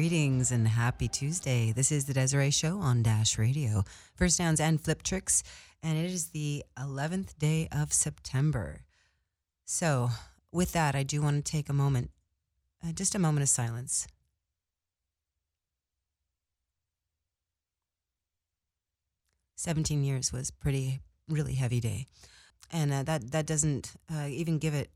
Greetings and happy Tuesday. This is the Desiree Show on Dash Radio. First downs and flip tricks, and it is the 11th day of September. So, with that, I do want to take a moment, uh, just a moment of silence. Seventeen years was pretty, really heavy day, and uh, that that doesn't uh, even give it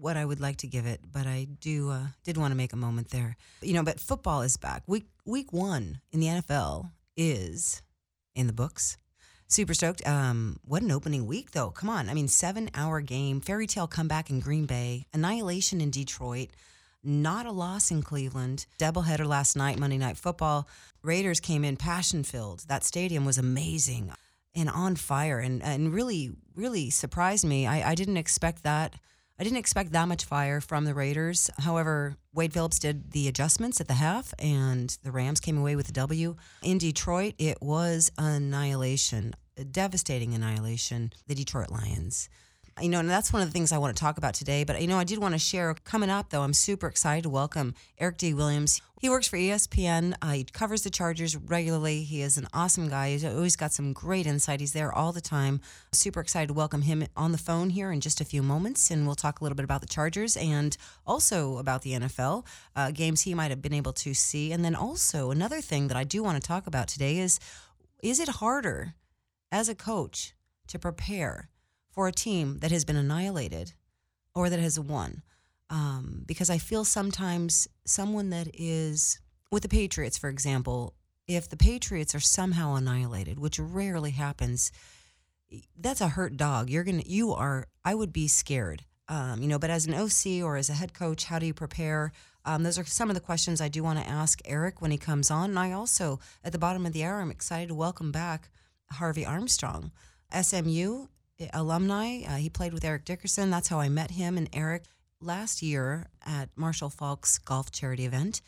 what I would like to give it, but I do uh, did want to make a moment there. You know, but football is back. Week week one in the NFL is in the books. Super stoked. Um, what an opening week, though. Come on. I mean, seven hour game, fairy tale comeback in Green Bay, annihilation in Detroit, not a loss in Cleveland, doubleheader last night, Monday Night Football. Raiders came in passion filled. That stadium was amazing and on fire and, and really, really surprised me. I, I didn't expect that. I didn't expect that much fire from the Raiders. However, Wade Phillips did the adjustments at the half, and the Rams came away with a W. In Detroit, it was annihilation, a devastating annihilation. The Detroit Lions you know, and that's one of the things I want to talk about today. But, you know, I did want to share coming up, though, I'm super excited to welcome Eric D. Williams. He works for ESPN. Uh, he covers the Chargers regularly. He is an awesome guy. He's always got some great insight. He's there all the time. Super excited to welcome him on the phone here in just a few moments. And we'll talk a little bit about the Chargers and also about the NFL uh, games he might have been able to see. And then also, another thing that I do want to talk about today is is it harder as a coach to prepare? For a team that has been annihilated or that has won. Um, because I feel sometimes someone that is with the Patriots, for example, if the Patriots are somehow annihilated, which rarely happens, that's a hurt dog. You're gonna, you are. I would be scared. Um, you know, but as an OC or as a head coach, how do you prepare? Um, those are some of the questions I do want to ask Eric when he comes on. And I also, at the bottom of the hour, I'm excited to welcome back Harvey Armstrong. SMU alumni. Uh, he played with Eric Dickerson. That's how I met him and Eric last year at Marshall Faulk's golf charity event.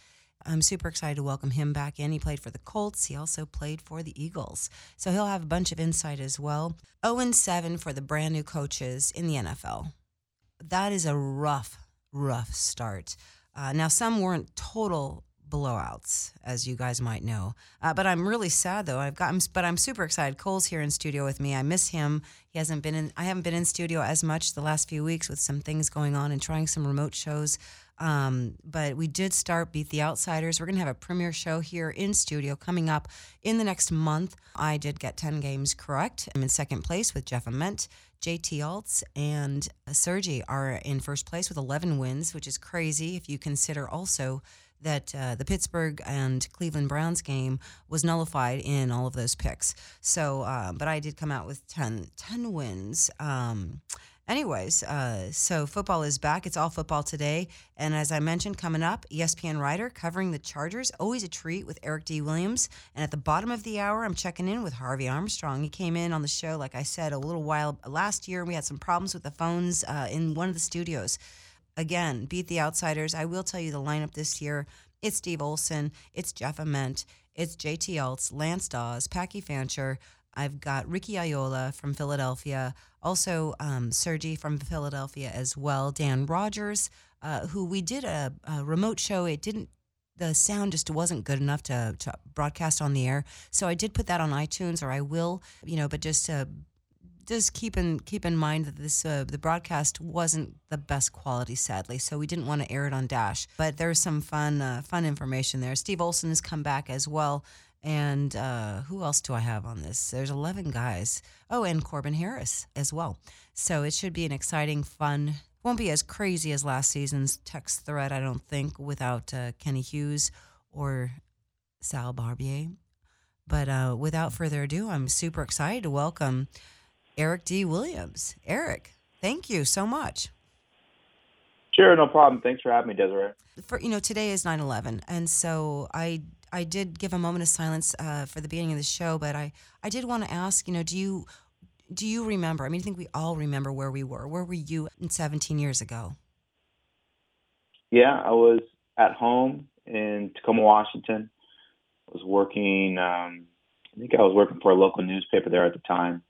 I'm super excited to welcome him back in. He played for the Colts. He also played for the Eagles. So he'll have a bunch of insight as well. 0 7 for the brand new coaches in the NFL. That is a rough, rough start. Uh, now, some weren't total blowouts, as you guys might know. Uh, but I'm really sad though. I've got, but I'm super excited. Cole's here in studio with me. I miss him. He hasn't been in. I haven't been in studio as much the last few weeks with some things going on and trying some remote shows. Um, but we did start Beat the Outsiders. We're going to have a premiere show here in studio coming up in the next month. I did get 10 games correct. I'm in second place with Jeff Ament. JT Alts and Sergi are in first place with 11 wins, which is crazy if you consider also that uh, the Pittsburgh and Cleveland Browns game was nullified in all of those picks. So, uh, but I did come out with 10, 10 wins. Um, anyways, uh, so football is back. It's all football today. And as I mentioned, coming up, ESPN writer covering the Chargers. Always a treat with Eric D. Williams. And at the bottom of the hour, I'm checking in with Harvey Armstrong. He came in on the show, like I said, a little while last year. We had some problems with the phones uh, in one of the studios again, beat the outsiders. I will tell you the lineup this year. It's Steve Olson, it's Jeff Ament, it's JT Alts, Lance Dawes, Packy Fancher. I've got Ricky Oyola from Philadelphia, also um, Sergi from Philadelphia as well, Dan Rogers, uh, who we did a, a remote show. It didn't the sound just wasn't good enough to, to broadcast on the air. So I did put that on iTunes, or I will, you know, but just to just keep in keep in mind that this uh, the broadcast wasn't the best quality, sadly. So we didn't want to air it on Dash, but there's some fun uh, fun information there. Steve Olson has come back as well, and uh, who else do I have on this? There's 11 guys. Oh, and Corbin Harris as well. So it should be an exciting, fun. Won't be as crazy as last season's text thread, I don't think, without uh, Kenny Hughes or Sal Barbier. But uh, without further ado, I'm super excited to welcome Eric D. Williams. Eric, thank you so much. Sure, no problem. Thanks for having me, Desiree. For you know, today is 9/11, and so I I did give a moment of silence uh, for the beginning of the show, but I I did want to ask, you know, do you do you remember? I mean, I think we all remember where we were. Where were you 17 years ago? Yeah, I was at home in Tacoma, Washington. I was working. Um, I think I was working for a local newspaper there at the time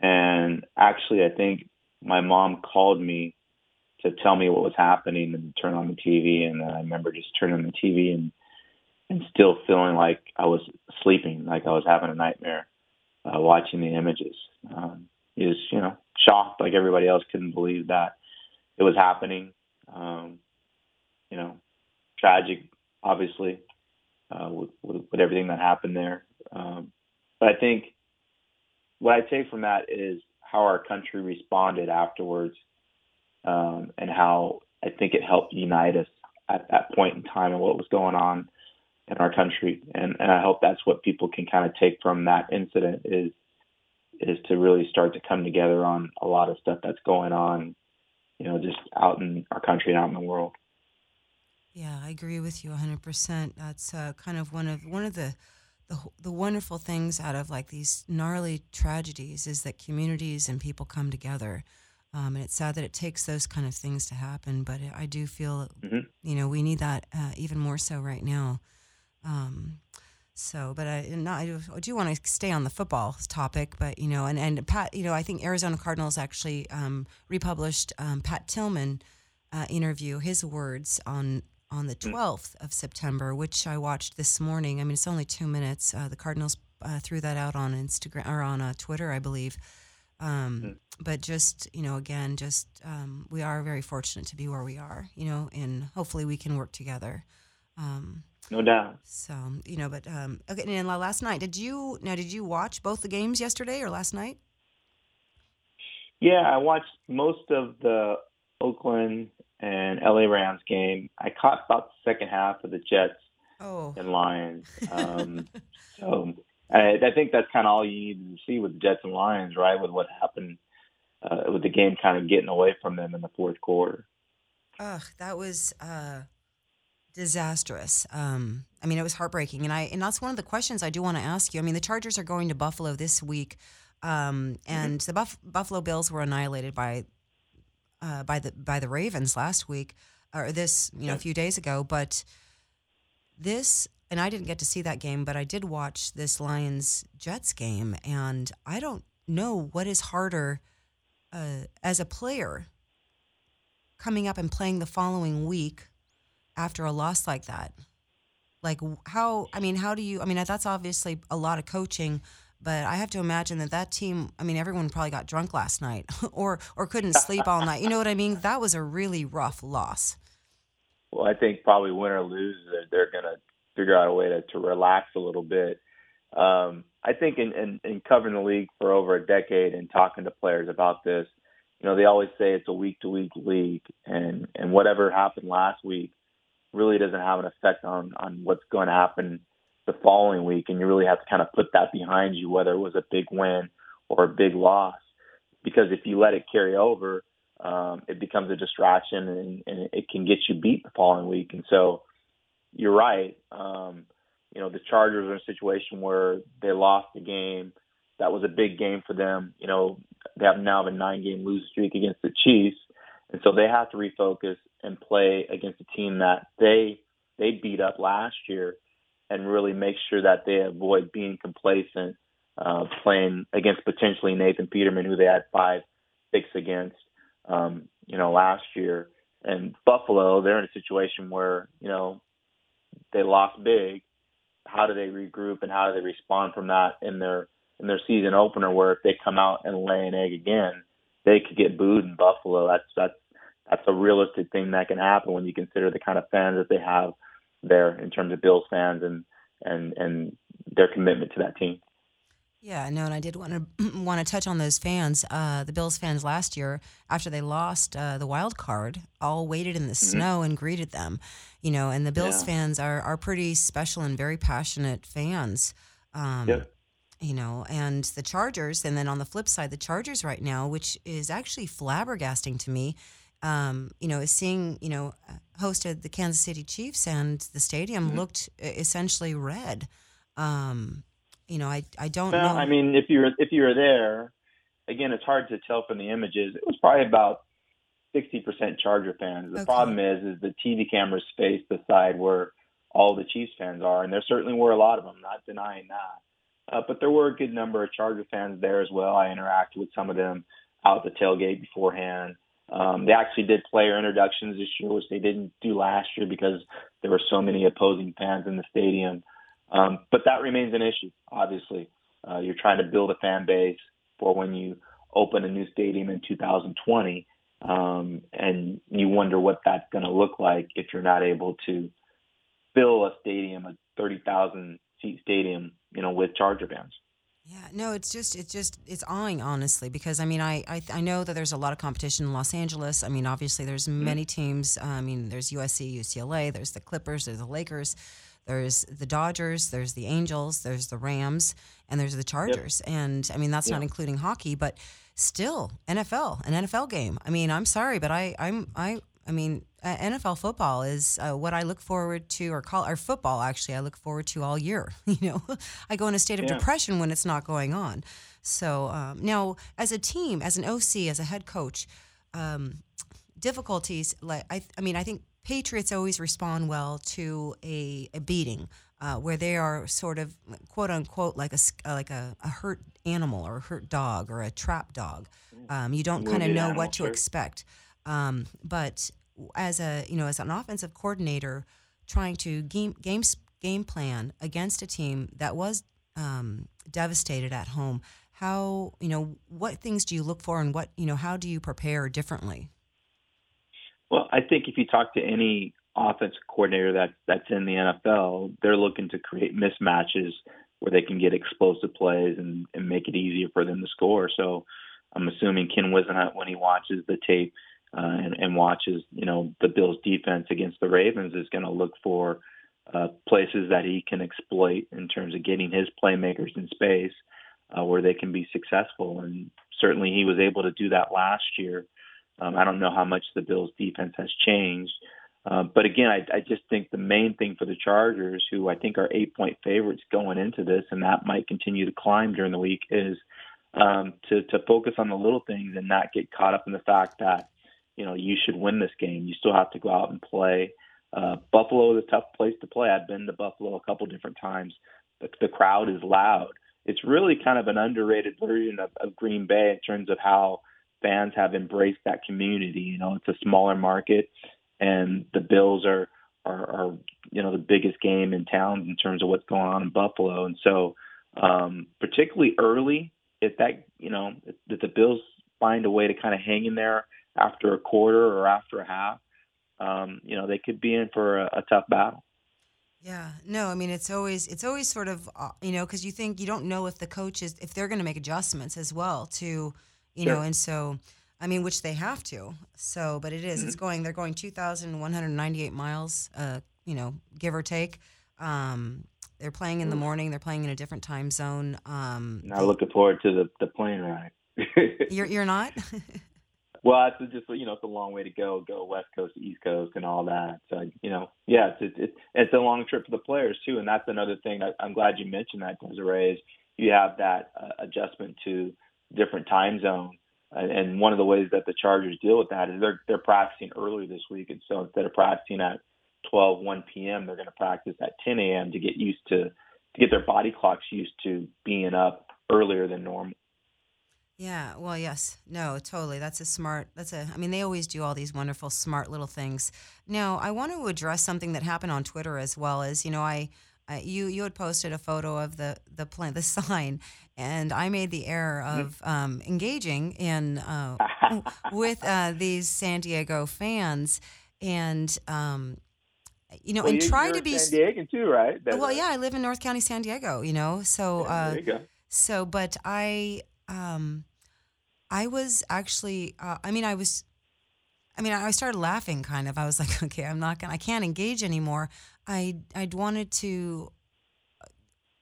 and actually, I think my mom called me to tell me what was happening and turn on the TV. And I remember just turning on the TV and and still feeling like I was sleeping, like I was having a nightmare uh, watching the images. Um, was, you know, shocked like everybody else, couldn't believe that it was happening. Um, you know, tragic, obviously, uh, with, with, with everything that happened there. Um, but I think what I take from that is how our country responded afterwards, um, and how I think it helped unite us at that point in time and what was going on in our country. And, and I hope that's what people can kind of take from that incident is is to really start to come together on a lot of stuff that's going on, you know, just out in our country and out in the world. Yeah, I agree with you 100%. That's uh, kind of one of one of the, the the wonderful things out of like these gnarly tragedies is that communities and people come together. Um, and it's sad that it takes those kind of things to happen, but I do feel, mm-hmm. you know, we need that uh, even more so right now. Um, so, but I, not, I do want to stay on the football topic, but you know, and, and Pat, you know, I think Arizona Cardinals actually um, republished um, Pat Tillman uh, interview, his words on on the 12th of September, which I watched this morning. I mean, it's only two minutes. Uh, the Cardinals uh, threw that out on Instagram or on uh, Twitter, I believe. Um, mm. But just you know, again, just um, we are very fortunate to be where we are, you know, and hopefully we can work together. Um, no doubt. So you know, but um, okay. And last night, did you now? Did you watch both the games yesterday or last night? Yeah, I watched most of the Oakland and LA Rams game. I caught about the second half of the Jets oh. and Lions. Um, so I, I think that's kind of all you need to see with the Jets and Lions, right? With what happened uh, with the game kind of getting away from them in the fourth quarter. Ugh, that was uh, disastrous. Um, I mean, it was heartbreaking, and I and that's one of the questions I do want to ask you. I mean, the Chargers are going to Buffalo this week, um, and mm-hmm. the Buff- Buffalo Bills were annihilated by uh, by the by the Ravens last week or this you know a few days ago. But this and I didn't get to see that game, but I did watch this Lions Jets game, and I don't know what is harder uh, as a player coming up and playing the following week after a loss like that. Like how I mean, how do you? I mean, that's obviously a lot of coaching but I have to imagine that that team. I mean, everyone probably got drunk last night, or or couldn't sleep all night. You know what I mean? That was a really rough loss. Well, I think probably win or lose, they're going to figure out a way to, to relax a little bit. Um, I think in, in, in covering the league for over a decade and talking to players about this, you know, they always say it's a week to week league, and and whatever happened last week really doesn't have an effect on on what's going to happen the following week, and you really have to kind of put that behind you, whether it was a big win or a big loss. Because if you let it carry over, um, it becomes a distraction and, and it can get you beat the following week. And so you're right. Um, you know, the Chargers are in a situation where they lost the game. That was a big game for them. You know, they have now a nine game losing streak against the Chiefs. And so they have to refocus and play against a team that they they beat up last year and really make sure that they avoid being complacent, uh, playing against potentially Nathan Peterman, who they had five picks against, um, you know, last year. And Buffalo, they're in a situation where, you know, they lost big. How do they regroup and how do they respond from that in their in their season opener where if they come out and lay an egg again, they could get booed in Buffalo. That's that's that's a realistic thing that can happen when you consider the kind of fans that they have there in terms of Bills fans and and and their commitment to that team. Yeah, no, and I did want to want to touch on those fans. Uh, the Bills fans last year, after they lost uh, the wild card, all waited in the mm-hmm. snow and greeted them. You know, and the Bills yeah. fans are are pretty special and very passionate fans. Um, yeah. You know, and the Chargers, and then on the flip side, the Chargers right now, which is actually flabbergasting to me, um, you know, seeing, you know, hosted the Kansas City Chiefs and the stadium mm-hmm. looked essentially red. Um, you know, I, I don't well, know. I mean, if you're if you're there, again, it's hard to tell from the images. It was probably about sixty percent Charger fans. The okay. problem is, is the TV cameras face the side where all the Chiefs fans are, and there certainly were a lot of them. Not denying that, uh, but there were a good number of Charger fans there as well. I interacted with some of them out the tailgate beforehand. Um, they actually did player introductions this year, which they didn't do last year because there were so many opposing fans in the stadium. Um, but that remains an issue, obviously. Uh, you're trying to build a fan base for when you open a new stadium in 2020, um, and you wonder what that's going to look like if you're not able to fill a stadium, a 30,000 seat stadium, you know, with Charger fans. Yeah, no, it's just it's just it's awing honestly because I mean I I, I know that there's a lot of competition in Los Angeles. I mean obviously there's mm-hmm. many teams. I mean there's USC, UCLA, there's the Clippers, there's the Lakers, there's the Dodgers, there's the Angels, there's the Rams, and there's the Chargers. Yep. And I mean that's not including hockey, but still NFL, an NFL game. I mean I'm sorry, but I I'm I I mean uh, NFL football is uh, what I look forward to, or call or football actually. I look forward to all year. You know, I go in a state of yeah. depression when it's not going on. So um, now, as a team, as an OC, as a head coach, um, difficulties like I, I mean, I think Patriots always respond well to a, a beating. Uh, where they are sort of quote unquote like a like a, a hurt animal or a hurt dog or a trap dog. Mm. Um, you don't kind of know what to expect. Um, but as a you know as an offensive coordinator trying to game game game plan against a team that was um, devastated at home. How you know what things do you look for and what you know how do you prepare differently? Well i think if you talk to any offensive coordinator that that's in the nfl they're looking to create mismatches where they can get explosive plays and, and make it easier for them to score. So i'm assuming ken whisenhunt when he watches the tape uh, and, and watches, you know, the Bills' defense against the Ravens is going to look for uh, places that he can exploit in terms of getting his playmakers in space uh, where they can be successful. And certainly he was able to do that last year. Um, I don't know how much the Bills' defense has changed. Uh, but again, I, I just think the main thing for the Chargers, who I think are eight point favorites going into this, and that might continue to climb during the week, is um, to, to focus on the little things and not get caught up in the fact that you know you should win this game. You still have to go out and play. Uh, Buffalo is a tough place to play. I've been to Buffalo a couple different times. The, the crowd is loud. It's really kind of an underrated version of, of Green Bay in terms of how fans have embraced that community. You know, it's a smaller market, and the Bills are are, are you know the biggest game in town in terms of what's going on in Buffalo. And so, um, particularly early, if that you know if, if the Bills find a way to kind of hang in there after a quarter or after a half, um, you know, they could be in for a, a tough battle. Yeah, no, I mean it's always it's always sort of uh, you know because you think you don't know if the coaches if they're going to make adjustments as well to you sure. know and so I mean which they have to so but it is, mm-hmm. it's going they're going two thousand one hundred ninety eight miles uh you know give or take um they're playing in the morning they're playing in a different time zone um not looking forward to the the plane ride you're you're not Well, it's just you know it's a long way to go, go west coast to east coast and all that. So you know, yeah, it's it's it's a long trip for the players too, and that's another thing. I, I'm glad you mentioned that, Desiree. Is you have that uh, adjustment to different time zone, and, and one of the ways that the Chargers deal with that is they're they're practicing early this week, and so instead of practicing at 12 1 p.m., they're going to practice at 10 a.m. to get used to to get their body clocks used to being up earlier than normal. Yeah, well, yes. No, totally. That's a smart, that's a, I mean, they always do all these wonderful, smart little things. Now, I want to address something that happened on Twitter as well as, you know, I, you, you had posted a photo of the, the plan, the sign, and I made the error mm-hmm. of um, engaging in, uh, with uh, these San Diego fans and, um, you know, well, and try to be San Diego too, right? That's well, yeah, I live in North County, San Diego. You know, so yeah, uh, there you go. so, but I um, I was actually, uh, I mean, I was, I mean, I started laughing kind of. I was like, okay, I'm not gonna, I can't engage anymore. I, I'd wanted to,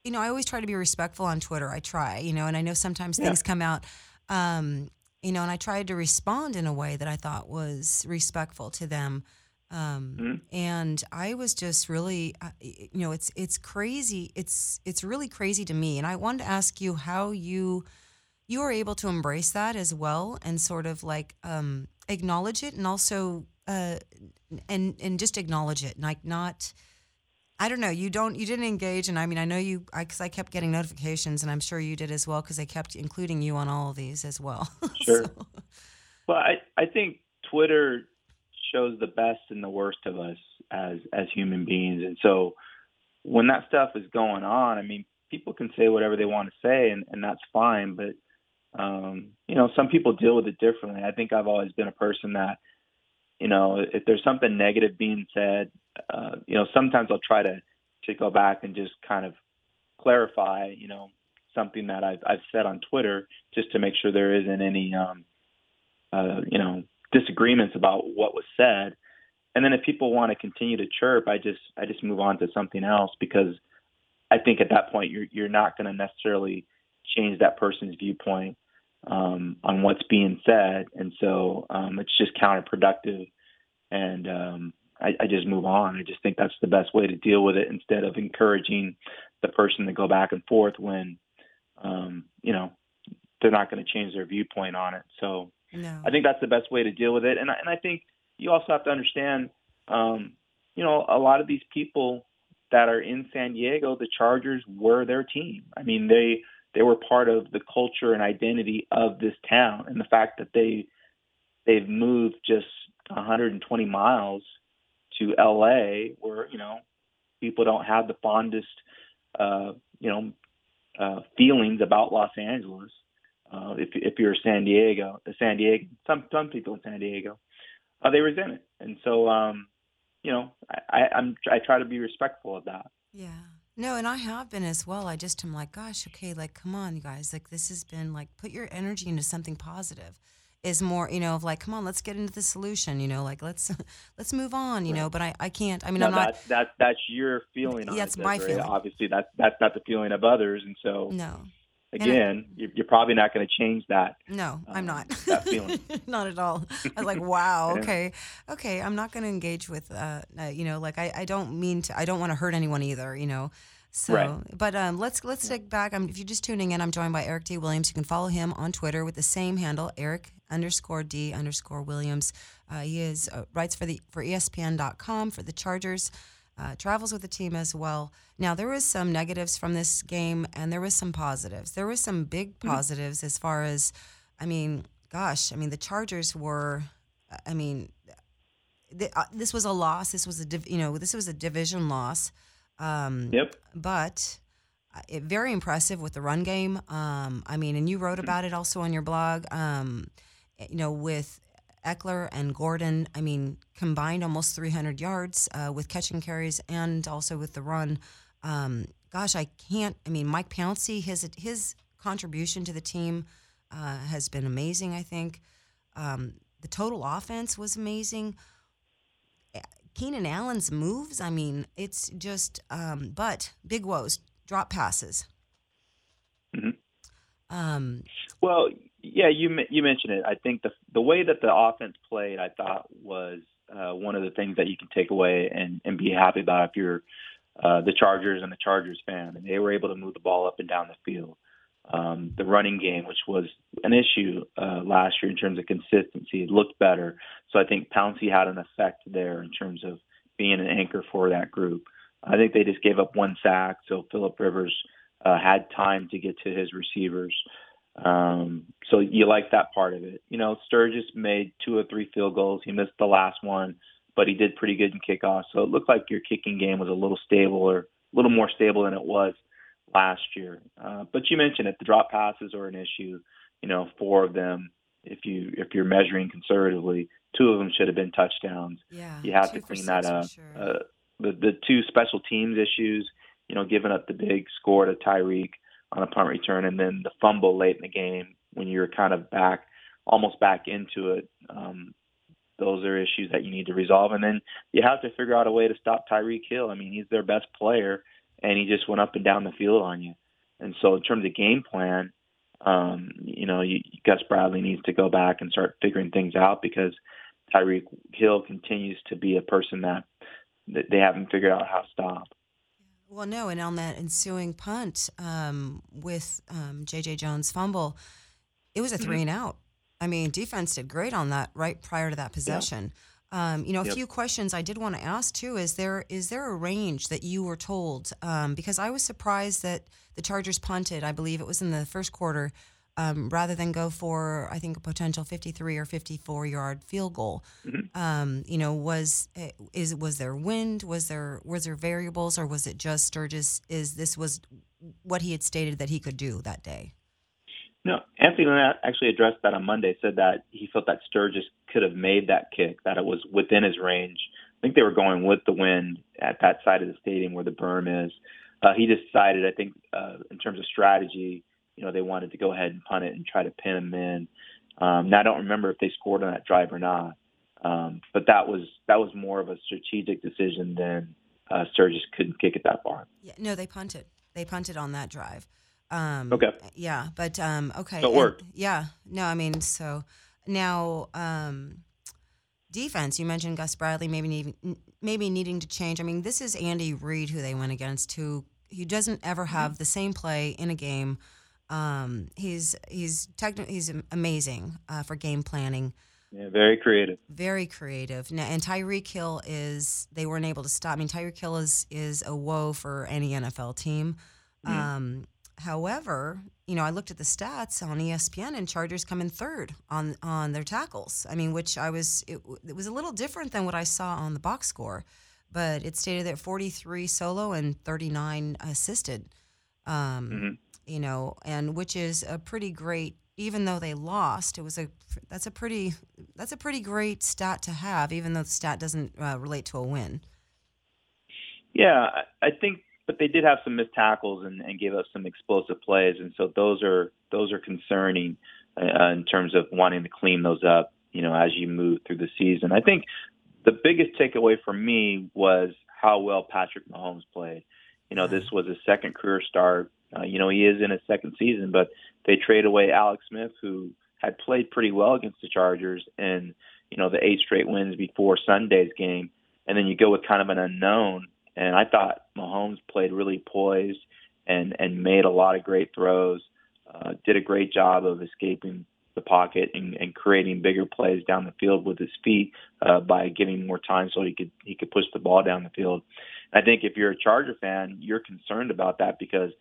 you know, I always try to be respectful on Twitter. I try, you know, and I know sometimes yeah. things come out, um, you know, and I tried to respond in a way that I thought was respectful to them. Um, mm-hmm. and I was just really, uh, you know, it's, it's crazy. It's, it's really crazy to me. And I wanted to ask you how you, you are able to embrace that as well and sort of like um, acknowledge it and also uh, and and just acknowledge it like not I don't know you don't you didn't engage and I mean I know you because I, I, kept getting notifications and I'm sure you did as well because they kept including you on all of these as well sure so. well I I think Twitter shows the best and the worst of us as as human beings, and so when that stuff is going on, I mean, people can say whatever they want to say, and and that's fine. But um, you know, some people deal with it differently. I think I've always been a person that, you know, if there's something negative being said, uh, you know, sometimes I'll try to to go back and just kind of clarify, you know, something that I've I've said on Twitter, just to make sure there isn't any, um, uh, you know, disagreements about what was said. And then if people want to continue to chirp, I just I just move on to something else because I think at that point you're you're not going to necessarily change that person's viewpoint um, on what's being said, and so um, it's just counterproductive. And um, I, I just move on. I just think that's the best way to deal with it instead of encouraging the person to go back and forth when um, you know they're not going to change their viewpoint on it. So No. I think that's the best way to deal with it. And I, and I think you also have to understand, um, you know, a lot of these people that are in San Diego, the Chargers were their team. I mean, they they were part of the culture and identity of this town, and the fact that they they've moved just 120 miles to LA, where you know people don't have the fondest, uh, you know, uh, feelings about Los Angeles. Uh, if if you're San Diego, San Diego, some some people in San Diego, uh, they resent it, and so um, you know, I, I I'm I try to be respectful of that. Yeah. No, and I have been as well. I just am like, gosh, okay, like, come on, you guys. Like, this has been like, put your energy into something positive. Is more, you know, of like, come on, let's get into the solution. You know, like let's let's move on. You know, but I I can't. I mean, No, I'm not. that's that's that's your feeling on Yeah, it. it's my Desiree. feeling. Obviously, that's that's not the feeling of others, and so No, again, you're, you're probably not going to change that. no, I'm Um, not. that feeling. not at all. I was like, wow, okay, okay. I'm not going to engage with, uh, uh, you know, like I, I don't mean to. I don't want to hurt anyone either. You know. So, Right. but um, let's let's take back. I'm, if you're just tuning in, I'm joined by Eric D. Williams. You can follow him on Twitter with the same handle, Eric underscore D underscore Williams. Uh, he is uh, writes for the for ESPN.com for the Chargers. Uh, travels with the team as well. Now there was some negatives from this game, and there was some positives. There was some big positives as far as, I mean, gosh, I mean the Chargers were, I mean, th- uh, this was a loss. This was a div- you know this was a division loss. Um, Yep. but uh, it, very impressive with the run game. Um, I mean, and you wrote about it also on your blog. Um, you know, with Ekeler and Gordon, I mean, combined almost 300 yards uh, with catching carries and also with the run. Um, gosh, I can't. I mean, Mike Pouncey, his his contribution to the team uh, has been amazing. I think um, the total offense was amazing. Keenan Allen's moves, I mean, it's just, um, but big woes, drop passes. Mhm. Um, Well, yeah, you you mentioned it. I think the the way that the offense played, I thought was uh, one of the things that you can take away and and be happy about if you're uh, the Chargers and the Chargers fan. And they were able to move the ball up and down the field. Um, the running game, which was an issue uh, last year in terms of consistency, it looked better. So I think Pouncey had an effect there in terms of being an anchor for that group. I think they just gave up one sack, so Philip Rivers uh, had time to get to his receivers. Um, so you like that part of it. You know, Sturgis made two or three field goals. He missed the last one, but he did pretty good in kickoffs. So it looked like your kicking game was a little stable or a little more stable than it was last year. Uh, but you mentioned it, the drop passes are an issue. You know, four of them, if you if you're measuring conservatively, two of them should have been touchdowns yeah. you have to clean that up. sure. Uh, the the two special teams issues, you know, giving up the big score to Tyreek on a punt return, and then the fumble late in the game when you're kind of back, almost back into it. Um, those are issues that you need to resolve, and then you have to figure out a way to stop Tyreek Hill. I mean, he's their best player, and he just went up and down the field on you. And so, in terms of game plan, um, you know, you, Gus Bradley needs to go back and start figuring things out because Tyreek Hill continues to be a person that, that they haven't figured out how to stop. Well, no, and on that ensuing punt um, with um, J.J. Jones' fumble, it was a Mm-hmm. three and out. I mean, defense did great on that right prior to that possession. Um, you know, a Yep. few questions I did want to ask too. Is there is there a range that you were told? Um, because I was surprised that the Chargers punted. I believe it was in the first quarter. Um, rather than go for I think a potential 53 or 54 yard field goal. Mm-hmm. Um, you know, was eh, is was there wind? Was there was there variables, or was it just Sturgis? Is this was what he had stated that he could do that day? No, Anthony Lynn actually addressed that on Monday. Said that he felt that Sturgis could have made that kick, that it was within his range. I think they were going with the wind at that side of the stadium where the berm is. Uh, he decided, I think, uh, in terms of strategy, you know, they wanted to go ahead and punt it and try to pin him in. Um, now I don't remember if they scored on that drive or not, um, but that was that was more of a strategic decision than uh, Sturgis couldn't kick it that far. Yeah, no, they punted. They punted on that drive. Um, okay. Yeah, but um, okay. So it worked. And, yeah. No, I mean, so now um, defense. You mentioned Gus Bradley maybe needing, maybe needing to change. I mean, this is Andy Reid who they went against, who he doesn't ever Mm-hmm. have the same play in a game. Um, he's he's techni- he's amazing uh, for game planning. Yeah, very creative. Very creative. Now, and Tyreek Hill is they weren't able to stop. I mean, Tyreek Hill is is a woe for any NFL team. Mm-hmm. Um, however, you know, I looked at the stats on ESPN, and Chargers come in third on on their tackles. I mean, which I was it, it was a little different than what I saw on the box score, but it stated that 43 solo and 39 assisted. Um, hmm You know, and which is a pretty great. Even though they lost, it was a that's a pretty that's a pretty great stat to have. Even though the stat doesn't uh, relate to a win. Yeah, I think, but they did have some missed tackles and, and gave up some explosive plays, and so those are those are concerning uh, in terms of wanting to clean those up. You know, as you move through the season, I think the biggest takeaway for me was how well Patrick Mahomes played. You know, this was his second career start. Uh, you know, he is in his second season, but they trade away Alex Smith, who had played pretty well against the Chargers, and you know the eight straight wins before Sunday's game, and then you go with kind of an unknown. And I thought Mahomes played really poised and and made a lot of great throws. Uh, did a great job of escaping the pocket and, and creating bigger plays down the field with his feet uh, by giving more time so he could he could push the ball down the field. I think if you're a Charger fan, you're concerned about that because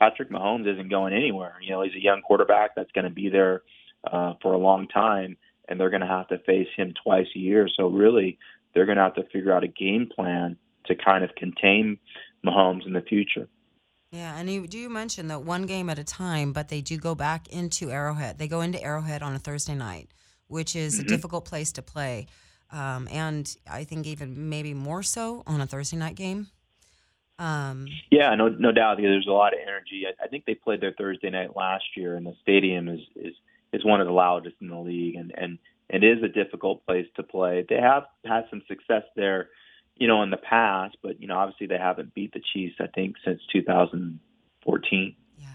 Patrick Mahomes isn't going anywhere. You know, he's a young quarterback that's going to be there uh, for a long time, and they're going to have to face him twice a year. So really, they're going to have to figure out a game plan to kind of contain Mahomes in the future. Yeah, and you do mention that one game at a time, but they do go back into Arrowhead. They go into Arrowhead on a Thursday night, which is Mhm. a difficult place to play, um, and I think even maybe more so on a Thursday night game. Um, Yeah, no, no doubt. There's a lot of energy. I, I think they played their Thursday night last year, and the stadium is is is one of the loudest in the league, and and it is a difficult place to play. They have had some success there, you know, in the past, but you know, obviously they haven't beat the Chiefs. I think since 2014. yeah,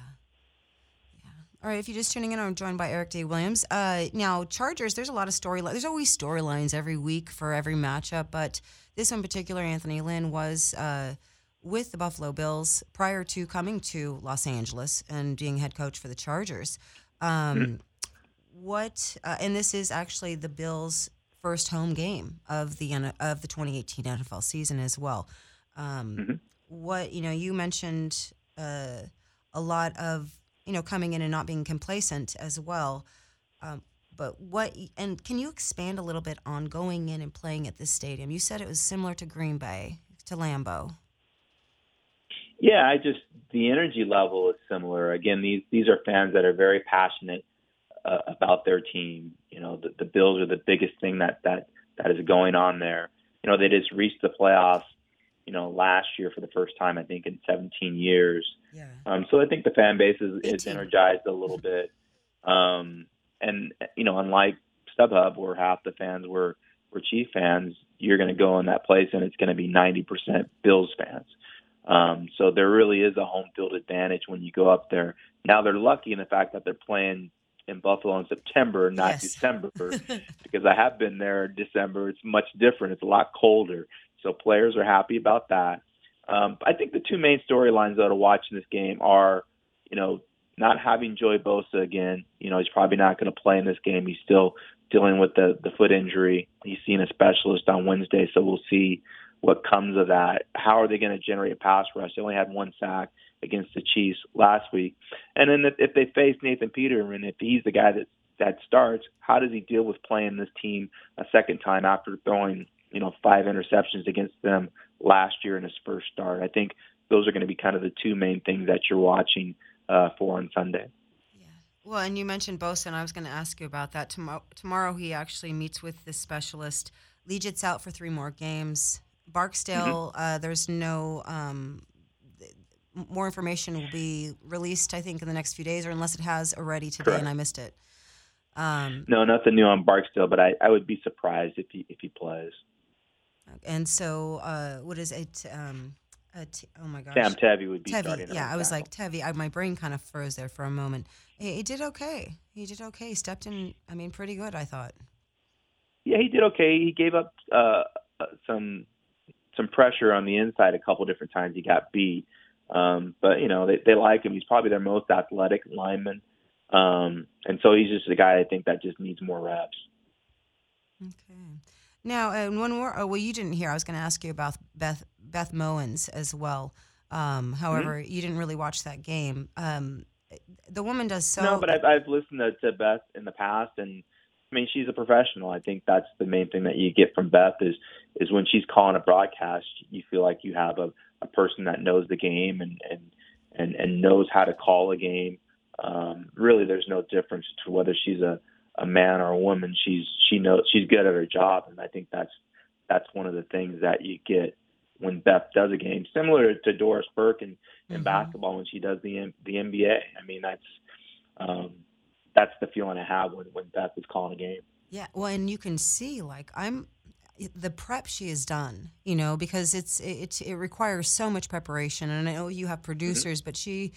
yeah. All right, if you're just tuning in, I'm joined by Eric D. Williams. Uh, now, Chargers. There's a lot of storyline. There's always storylines every week for every matchup, but this in particular, Anthony Lynn was. Uh, with the Buffalo Bills prior to coming to Los Angeles and being head coach for the Chargers. Um, What uh, and this is actually the Bills' first home game of the of the 2018 NFL season as well. Um, Mhm. What you know, you mentioned uh, a lot of you know coming in and not being complacent as well. Um, but what and can you expand a little bit on going in and playing at this stadium? You said it was similar to Green Bay to Lambeau. Yeah, I just the energy level is similar. Again, these these are fans that are very passionate uh, about their team. You know, the, the Bills are the biggest thing that that that is going on there. You know, they just reached the playoffs. You know, last year for the first time, I think in 17 years. Yeah. Um, so I think the fan base is, is energized a little bit. Um, and you know, unlike StubHub, where half the fans were were Chief fans, you're going to go in that place and it's going to be 90% Bills fans. Um, so there really is a home field advantage when you go up there. Now they're lucky in the fact that they're playing in Buffalo in September, not Yes. December, because I have been there in December. It's much different. It's a lot colder. So players are happy about that. Um, I think the two main storylines though to watch in this game are, you know, not having Joey Bosa again. You know, he's probably not going to play in this game. He's still dealing with the the foot injury. He's seen a specialist on Wednesday, so we'll see what comes of that. How are they going to generate a pass rush? They only had one sack against the Chiefs last week. And then if, if they face Nathan Peterman, if he's the guy that that starts, how does he deal with playing this team a second time after throwing you know five interceptions against them last year in his first start? I think those are going to be kind of the two main things that you're watching uh, for on Sunday. Yeah. Well, and you mentioned Bosa, and I was going to ask you about that. Tomorrow, tomorrow he actually meets with the specialist. Legit's out for three more games. Barksdale, mm-hmm. uh, there's no um, more information will be released, I think, in the next few days, or unless it has already today Correct. and I missed it. Um, no, nothing new on Barksdale, but I, I would be surprised if he if he plays. And so, uh, what is it? Um, t- oh my gosh, Sam Tevi would be starting. Yeah, I was like Tevi. I, my brain kind of froze there for a moment. He, he, did okay. He did okay. He stepped in. I mean, pretty good. I thought. Yeah, he did okay. He gave up uh, uh some some pressure on the inside a couple different times. He got beat, um, but you know they they like him. He's probably their most athletic lineman, um, and so he's just a guy I think that just needs more reps. Okay. Now, and one more. Oh, well, you didn't hear. I was going to ask you about Beth Beth Mowins as well. Um, however, mm-hmm. you didn't really watch that game. Um, the woman does so. No, but I've, I've listened to, to Beth in the past, and I mean, she's a professional. I think that's the main thing that you get from Beth is is when she's calling a broadcast, you feel like you have a, a person that knows the game and and and and knows how to call a game. Um, really, there's no difference to whether she's a a man or a woman. She's she knows she's good at her job, and I think that's that's one of the things that you get when Beth does a game, similar to Doris Burke in, in mm-hmm. basketball when she does the the NBA. I mean, that's um, that's the feeling I have when when Beth is calling a game. Yeah, well, and you can see like I'm the prep she has done, you know, because it's it it requires so much preparation, and I know you have mm-hmm. producers, mm-hmm. but she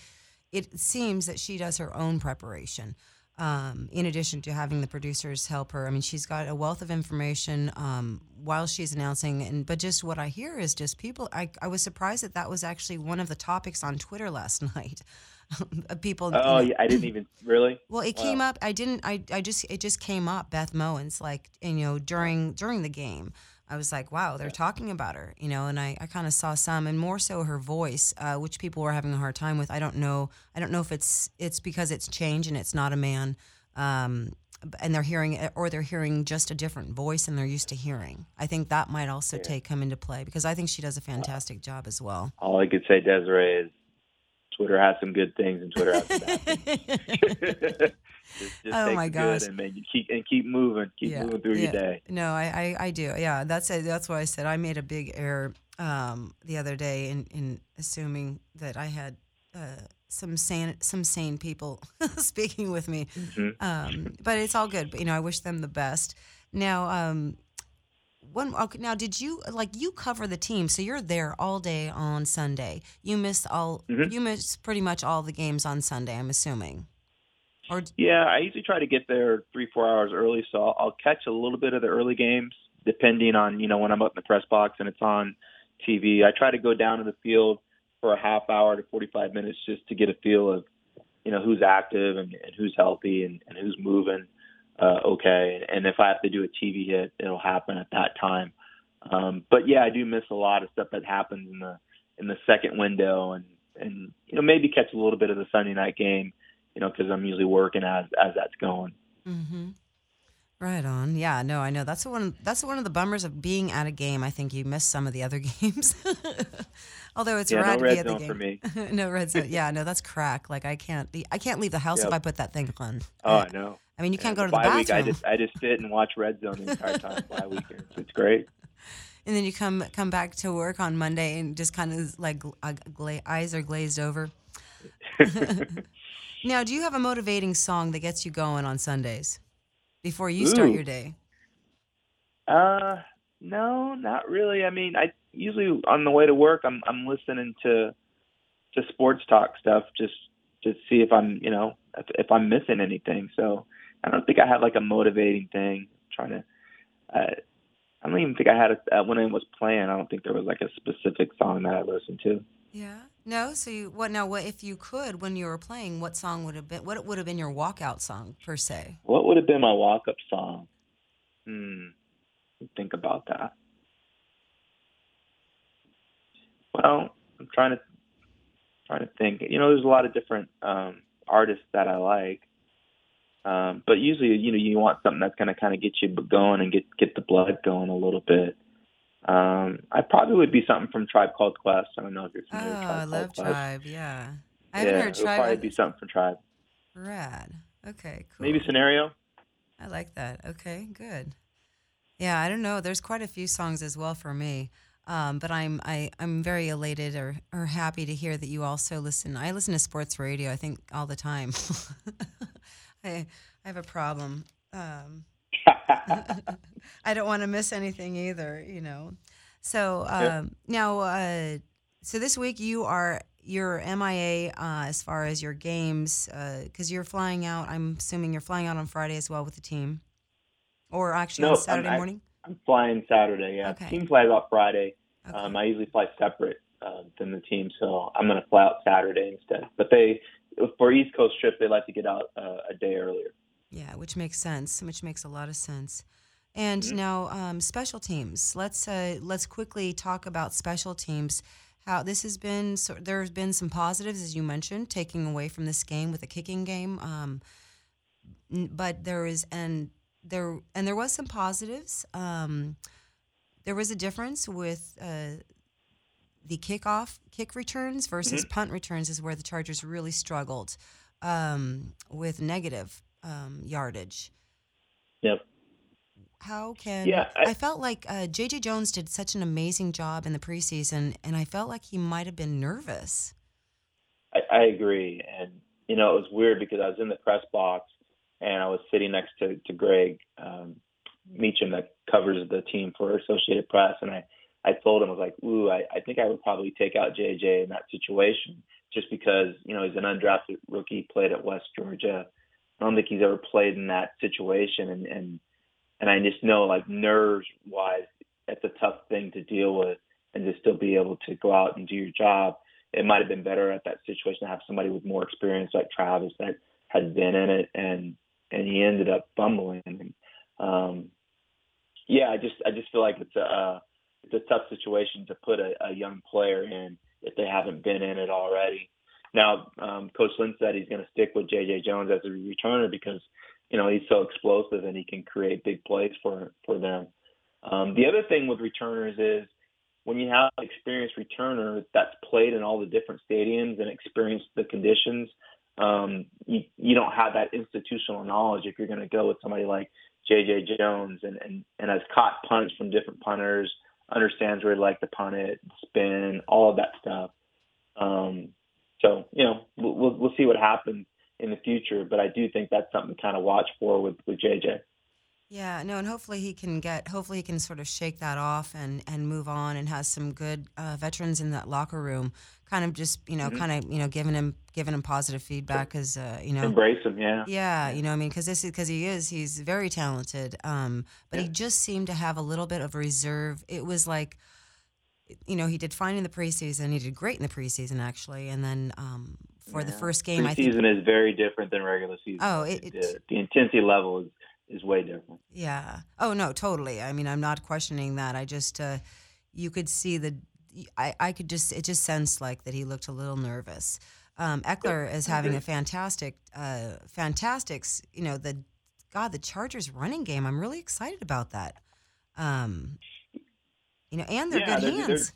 it seems that she does her own preparation. Um, in addition to having the producers help her, I mean, she's got a wealth of information um, while she's announcing. And but just what I hear is just people. I, I was surprised that that was actually one of the topics on Twitter last night. people. Oh, you know, I didn't even really. Well, it wow. came up. I didn't. I, I just it just came up. Beth Mowins, like you know, during during the game. I was like, wow, they're talking about her, you know, and I, I kind of saw some, and more so her voice, uh, which people were having a hard time with. I don't know. I don't know if it's it's because it's change and it's not a man, um, and they're hearing or they're hearing just a different voice than they're used to hearing. I think that might also yeah. take come into play because I think she does a fantastic job as well. All I could say, Desiree, is Twitter has some good things and Twitter has some bad things. Just, just oh my gosh! and man, you keep and keep moving, keep yeah, moving through yeah. your day. No, I, I, I do. Yeah, that's it. That's why I said I made a big error um, the other day in, in assuming that I had uh, some sane some sane people speaking with me. Mm-hmm. Um, but it's all good. But you know, I wish them the best. Now, um, one okay, now did you like you cover the team so you're there all day on sunday you miss all mm-hmm. you miss pretty much all the games on sunday i'm assuming or yeah, I usually try to get there three four hours early, so I'll, I'll catch a little bit of the early games depending on you know when I'm up in the press box and it's on TV. I try to go down to the field for a half hour to 45 minutes just to get a feel of you know who's active and, and who's healthy and, and who's moving uh, okay. And if I have to do a TV hit, it'll happen at that time. Um, but yeah, I do miss a lot of stuff that happens in the in the second window and and you know maybe catch a little bit of the Sunday night game you know, because I'm usually working as as that's going. Mm-hmm. Right on. Yeah, no, I know. That's one. That's one of the bummers of being at a game. I think you miss some of the other games. Although it's yeah, rad no red to be at the game. for me. no red zone. Yeah, no, that's crack. Like I can't. I can't leave the house yep. if I put that thing on. Oh, I know. I mean, you yeah, can't go to the bathroom. Week, I just I just sit and watch Red Zone the entire time. bye weekend. It's great. And then you come come back to work on Monday and just kind of like uh, gla- eyes are glazed over. Now, do you have a motivating song that gets you going on Sundays before you start Ooh. your day? Uh, no, not really. I mean, I usually on the way to work, I'm I'm listening to to sports talk stuff just to see if I'm, you know, if, if I'm missing anything. So I don't think I have like a motivating thing. I'm trying to, uh, I don't even think I had a uh, when I was playing. I don't think there was like a specific song that I listened to. Yeah. No. So you, what now? What if you could when you were playing? What song would have been? What would have been your walkout song per se? What would have been my walk up song? Hmm. Think about that. Well, I'm trying to trying to think. You know, there's a lot of different um, artists that I like. Um, but usually, you know, you want something that's to kind of get you going and get get the blood going a little bit. Um, I probably would be something from Tribe Called Quest. I don't know if you're Oh, familiar with Tribe I love Quest. Tribe. Yeah. I haven't yeah, heard it would Tribe. probably be something from Tribe. Rad. Okay, cool. Maybe Scenario. I like that. Okay, good. Yeah, I don't know. There's quite a few songs as well for me. Um, but I'm I, I'm very elated or, or happy to hear that you also listen. I listen to sports radio. I think all the time. I I have a problem. Um, I don't want to miss anything either. You know. So um, now, uh, so this week you are you're MIA uh, as far as your games because you're flying out. I'm assuming you're flying out on Friday as well with the team, or actually No, on I'm- Saturday I- morning. I'm flying Saturday. Yeah, Okay. team flies out Friday. Okay. Um, I usually fly separate uh, than the team, so I'm going to fly out Saturday instead. But they, for East Coast trip, they like to get out uh, a day earlier. Yeah, which makes sense. Which makes a lot of sense. And Mm-hmm. now, um, special teams. Let's uh, let's quickly talk about special teams. How this has been. So there's been some positives, as you mentioned, taking away from this game with the kicking game. Um, but there is and there and there was some positives. Um, there was a difference with uh, the kickoff kick returns versus punt returns is where the Chargers really struggled um, with negative um, yardage. Yep. How can Yeah, I, I- felt like uh, JJ Jones did such an amazing job in the preseason, and I felt like he might have been nervous. I, I agree, and you know it was weird because I was in the press box and I was sitting next to to Greg um, Beacham that covers the team for Associated Press, and I I told him I was like, ooh, I, I think I would probably take out JJ in that situation just because you know he's an undrafted rookie, played at West Georgia. I don't think he's ever played in that situation, and and and I just know like nerves wise, it's a tough thing to deal with, and to still be able to go out and do your job it might have been better at that situation to have somebody with more experience like Travis that had been in it and and he ended up fumbling. And, um, yeah, I just I just feel like it's a uh, it's a tough situation to put a, a young player in if they haven't been in it already. Now, um, Coach Lynn said he's going to stick with J.J. Jones as a returner because you know he's so explosive and he can create big plays for for them. Um, the other thing with returners is when you have an experienced returner that's played in all the different stadiums and experienced the conditions, um, you, you don't have that institutional knowledge if you're going to go with somebody like J.J. Jones and, and, and has caught punts from different punters, understands where to like to punt it, spin, all of that stuff. Um, so, you know, we'll, we'll, see what happens in the future, but I do think that's something to kind of watch for with, with JJ. Yeah, no, and hopefully he can get, hopefully he can sort of shake that off and and move on and has some good uh, veterans in that locker room, kind of just you know, kind of you know, giving him giving him positive feedback because uh, you know, Embrace him, yeah. yeah, you know, I mean, because this is because he is he's very talented, um, but he just seemed to have a little bit of reserve. It was like, you know, he did fine in the preseason, he did great in the preseason actually, and then um, for the first game, I think Preseason is very different than regular season. Oh, it- the, it- the intensity level is, is way different. Yeah. Oh no, totally. I mean, I'm not questioning that. I just uh, you could see the I, I could just it just sensed like that he looked a little nervous. Um, Ekeler is having a fantastic, uh, fantastic. You know the God, the Chargers running game. I'm really excited about that. Um, you know, and they're Yeah, good they're- they're hands.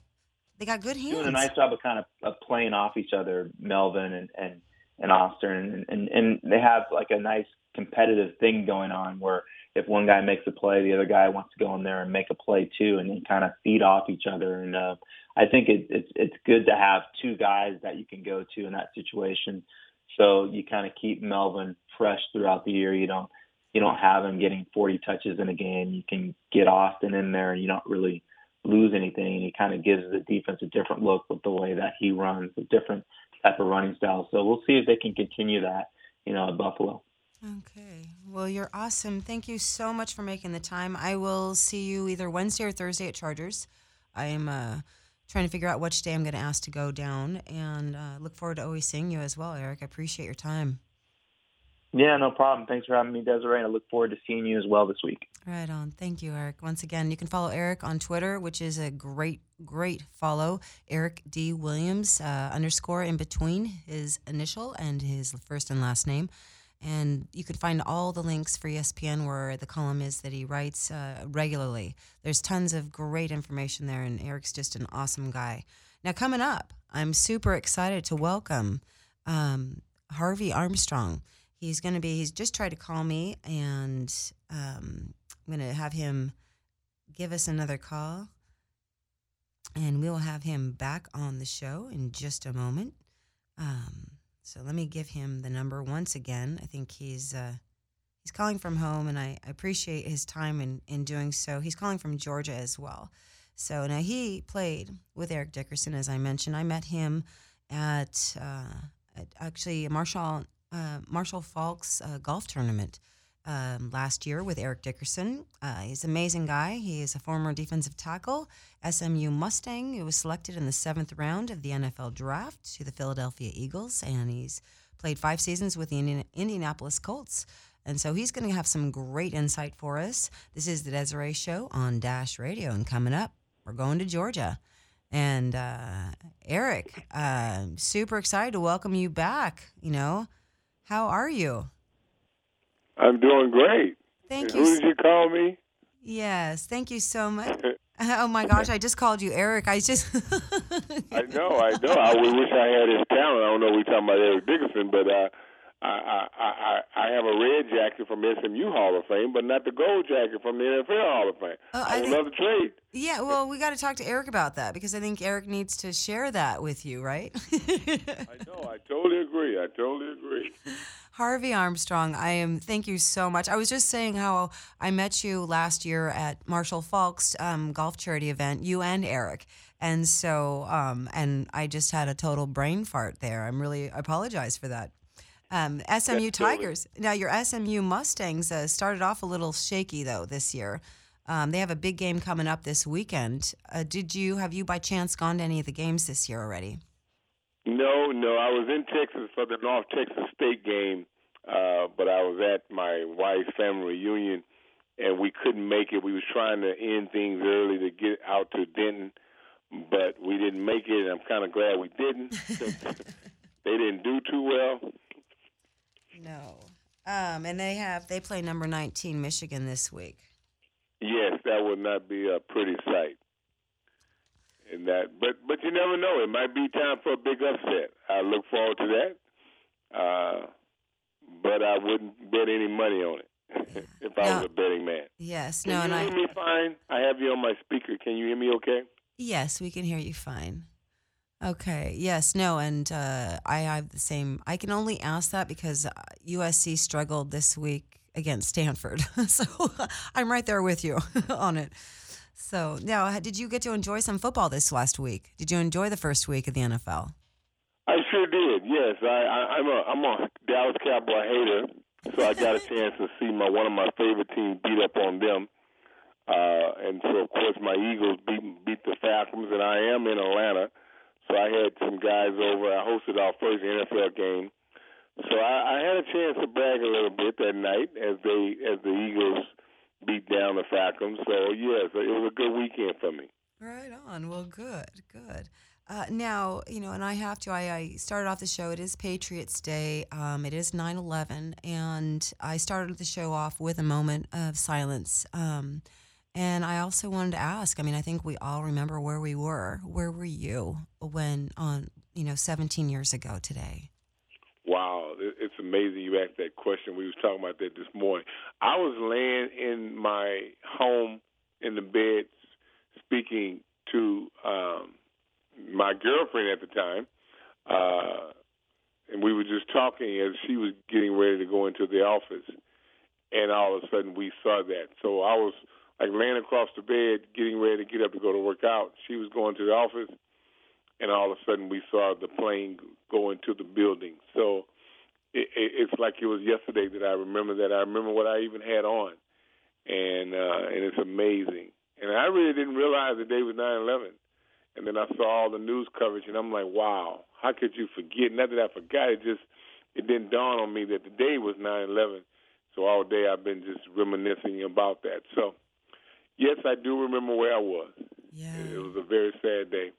they got good hands. Doing a nice job of kind of, of playing off each other, Melvin and and, and Austin, and, and and they have like a nice competitive thing going on where if one guy makes a play, the other guy wants to go in there and make a play too, and then kind of feed off each other. And uh, I think it, it's it's good to have two guys that you can go to in that situation, so you kind of keep Melvin fresh throughout the year. You don't you don't have him getting 40 touches in a game. You can get Austin in there, and you don't really lose anything. He kind of gives the defense a different look with the way that he runs, a different type of running style. So we'll see if they can continue that, you know, at Buffalo. Okay. Well, you're awesome. Thank you so much for making the time. I will see you either Wednesday or Thursday at Chargers. I am uh, trying to figure out which day I'm going to ask to go down and uh, look forward to always seeing you as well, Eric. I appreciate your time. Yeah, no problem. Thanks for having me, Desiree. And I look forward to seeing you as well this week. Right on. Thank you, Eric. Once again, you can follow Eric on Twitter, which is a great, great follow. Eric D. Williams uh, underscore in between his initial and his first and last name. And you can find all the links for ESPN where the column is that he writes uh, regularly. There's tons of great information there, and Eric's just an awesome guy. Now, coming up, I'm super excited to welcome um, Harvey Armstrong. He's going to be, he's just tried to call me, and um, I'm going to have him give us another call. And we'll have him back on the show in just a moment. Um, so let me give him the number once again. I think he's uh, he's calling from home, and I, I appreciate his time in, in doing so. He's calling from Georgia as well. So now he played with Eric Dickerson, as I mentioned. I met him at, uh, at actually Marshall uh, Marshall Faulk's uh, golf tournament um, last year with Eric Dickerson. Uh, he's an amazing guy. He is a former defensive tackle, SMU Mustang. He was selected in the seventh round of the NFL draft to the Philadelphia Eagles, and he's played five seasons with the Indian- Indianapolis Colts. And so he's going to have some great insight for us. This is the Desiree Show on Dash Radio, and coming up, we're going to Georgia. And uh, Eric, uh, super excited to welcome you back. You know, how are you? I'm doing great. Thank And you. Who did you call me? Yes, thank you so much. Oh my gosh, I just called you Eric. I just I know, I know. I wish I had his talent. I don't know we're talking about Eric Dickerson, but uh, I, I, I, I have a red jacket from SMU Hall of Fame, but not the gold jacket from the NFL Hall of Fame. Oh, I I think- love to trade. Yeah, well, we got to talk to Eric about that because I think Eric needs to share that with you, right? I know. I totally agree. I totally agree. Harvey Armstrong, I am. Thank you so much. I was just saying how I met you last year at Marshall Faulk's um, golf charity event. You and Eric, and so um, and I just had a total brain fart there. I'm really I apologize for that. Um, SMU Tigers. Now your SMU Mustangs uh, started off a little shaky though this year. Um, they have a big game coming up this weekend. Uh, did you have you by chance gone to any of the games this year already? No, no. I was in Texas for the North Texas State game, uh, but I was at my wife's family reunion, and we couldn't make it. We was trying to end things early to get out to Denton, but we didn't make it. And I'm kind of glad we didn't. they didn't do too well. No. Um, and they have they play number 19 Michigan this week. Yes, that would not be a pretty sight. And that, but but you never know. It might be time for a big upset. I look forward to that. Uh, but I wouldn't bet any money on it if I Now- was a betting man. Yes. Can No, you and hear I me fine? I have you on my speaker. Can you hear me okay? yes, we can hear you fine. Okay. Yes. No, and uh, I have the same. I can only ask that because uh, USC struggled this week against Stanford, so I'm right there with you on it. So now, did you get to enjoy some football this last week? Did you enjoy the first week of the NFL? I sure did. Yes, I, I, I'm a I'm a Dallas Cowboy hater, so I got a chance to see my one of my favorite teams beat up on them. Uh, and so, of course, my Eagles beat beat the Falcons, and I am in Atlanta, so I had some guys over. I hosted our first NFL game, so I, I had a chance to brag a little bit that night as they as the Eagles beat down the Falcons. So yes, it was a good weekend for me. Right on. Well, good, good. Uh, now, you know, and I have to, I, I started off the show. It is Patriots Day. Um, it is 9 11. And I started the show off with a moment of silence. Um, and I also wanted to ask I mean, I think we all remember where we were. Where were you when, on, you know, 17 years ago today? Wow, it's amazing you asked that question. We was talking about that this morning. I was laying in my home in the bed, speaking to um, my girlfriend at the time, uh, and we were just talking as she was getting ready to go into the office, and all of a sudden we saw that. So I was like laying across the bed, getting ready to get up to go to work out. She was going to the office and all of a sudden we saw the plane go into the building. So it, it, it's like it was yesterday that I remember that. I remember what I even had on, and uh, and it's amazing. And I really didn't realize the day was 9/11, and then I saw all the news coverage, and I'm like, wow, how could you forget? Not that I forgot, it just it didn't dawn on me that the day was 9/11. So all day I've been just reminiscing about that. So yes, I do remember where I was. Yeah. It, it was a very sad day.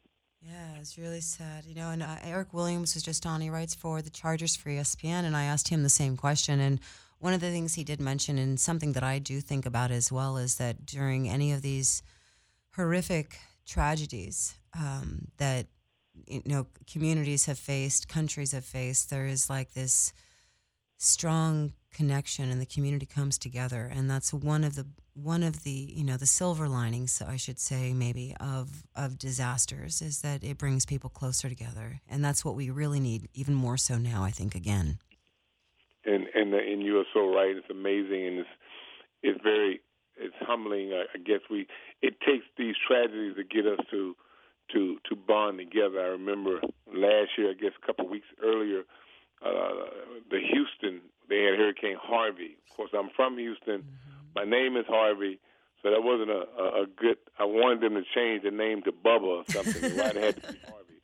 Yeah, it's really sad. You know, and uh, Eric Williams was just on. He writes for the Chargers for ESPN, and I asked him the same question. And one of the things he did mention, and something that I do think about as well, is that during any of these horrific tragedies um, that you know communities have faced, countries have faced, there is like this strong connection, and the community comes together, and that's one of the one of the you know the silver linings I should say maybe of of disasters is that it brings people closer together. And that's what we really need even more so now I think again. And and and you are so right. It's amazing and it's it's very it's humbling I, I guess. We it takes these tragedies to get us to to to bond together. I remember last year I guess a couple of weeks earlier uh the Houston they had Hurricane Harvey of course I'm from Houston mm-hmm my name is Harvey, so that wasn't a, a, a good. I wanted them to change the name to Bubba or something. Why it had to be Harvey,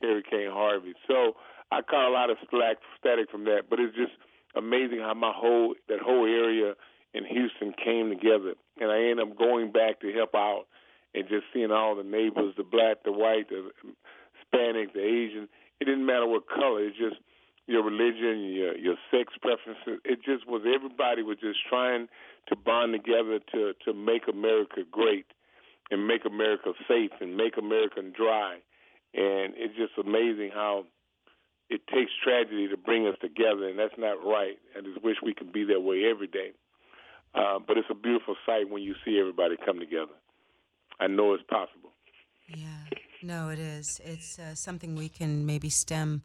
Hurricane Harvey. So I caught a lot of slack, static from that. But it's just amazing how my whole that whole area in Houston came together, and I ended up going back to help out and just seeing all the neighbors, the black, the white, the Hispanic, the Asian. It didn't matter what color. It's just your religion, your your sex preferences. It just was everybody was just trying to bond together to to make America great and make America safe and make America dry. And it's just amazing how it takes tragedy to bring us together, and that's not right. I just wish we could be that way every day. Uh, but it's a beautiful sight when you see everybody come together. I know it's possible. Yeah, no, it is. It's uh, something we can maybe stem,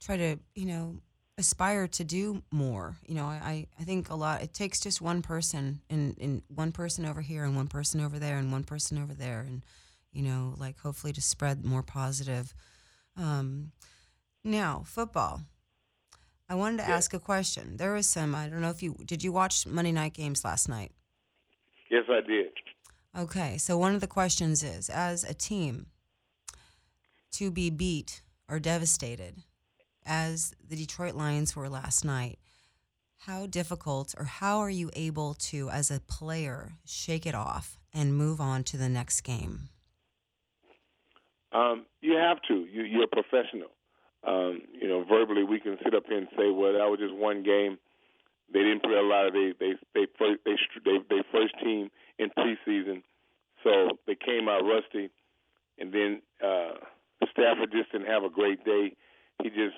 try to, you know, aspire to do more. You know, I, I think a lot, it takes just one person and, and one person over here and one person over there and one person over there. And, you know, like hopefully to spread more positive. Um, now, football. I wanted to yeah. ask a question. There was some, I don't know if you, did you watch Monday night games last night? Yes, I did. Okay. So one of the questions is as a team to be beat or devastated, as the Detroit Lions were last night, how difficult or how are you able to, as a player, shake it off and move on to the next game? Um, you have to. You, you're a professional. Um, you know, verbally, we can sit up here and say, "Well, that was just one game." They didn't play a lot of they they they first they they, they first team in preseason, so they came out rusty, and then uh, Stafford just didn't have a great day he just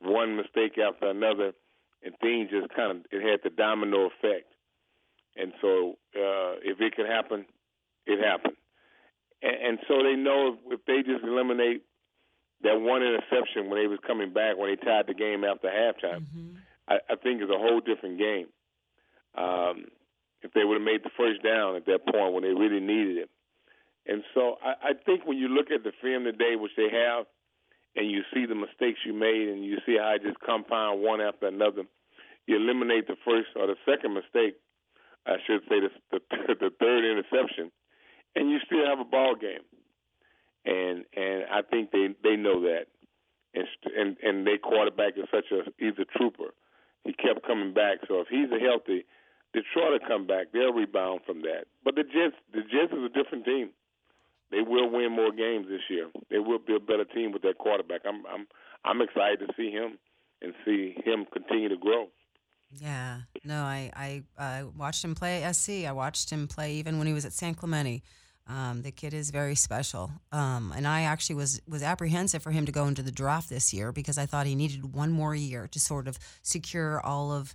one mistake after another, and things just kind of it had the domino effect. And so uh, if it could happen, it happened. And, and so they know if, if they just eliminate that one interception when they was coming back when they tied the game after halftime, mm-hmm. I, I think it's a whole different game. Um, if they would have made the first down at that point when they really needed it. And so I, I think when you look at the film today, which they have, and you see the mistakes you made and you see how it just compound one after another, you eliminate the first or the second mistake, I should say the, the, the third interception, and you still have a ball game. And and I think they they know that, and and and their quarterback is such a he's a trooper. He kept coming back. So if he's healthy, Detroit will come back. They'll rebound from that. But the Jets the Jets is a different team they will win more games this year. They will be a better team with that quarterback. I'm I'm I'm excited to see him and see him continue to grow. Yeah, no, I I uh, watched him play SC. I watched him play even when he was at San Clemente. Um, the kid is very special, um, and I actually was was apprehensive for him to go into the draft this year because I thought he needed one more year to sort of secure all of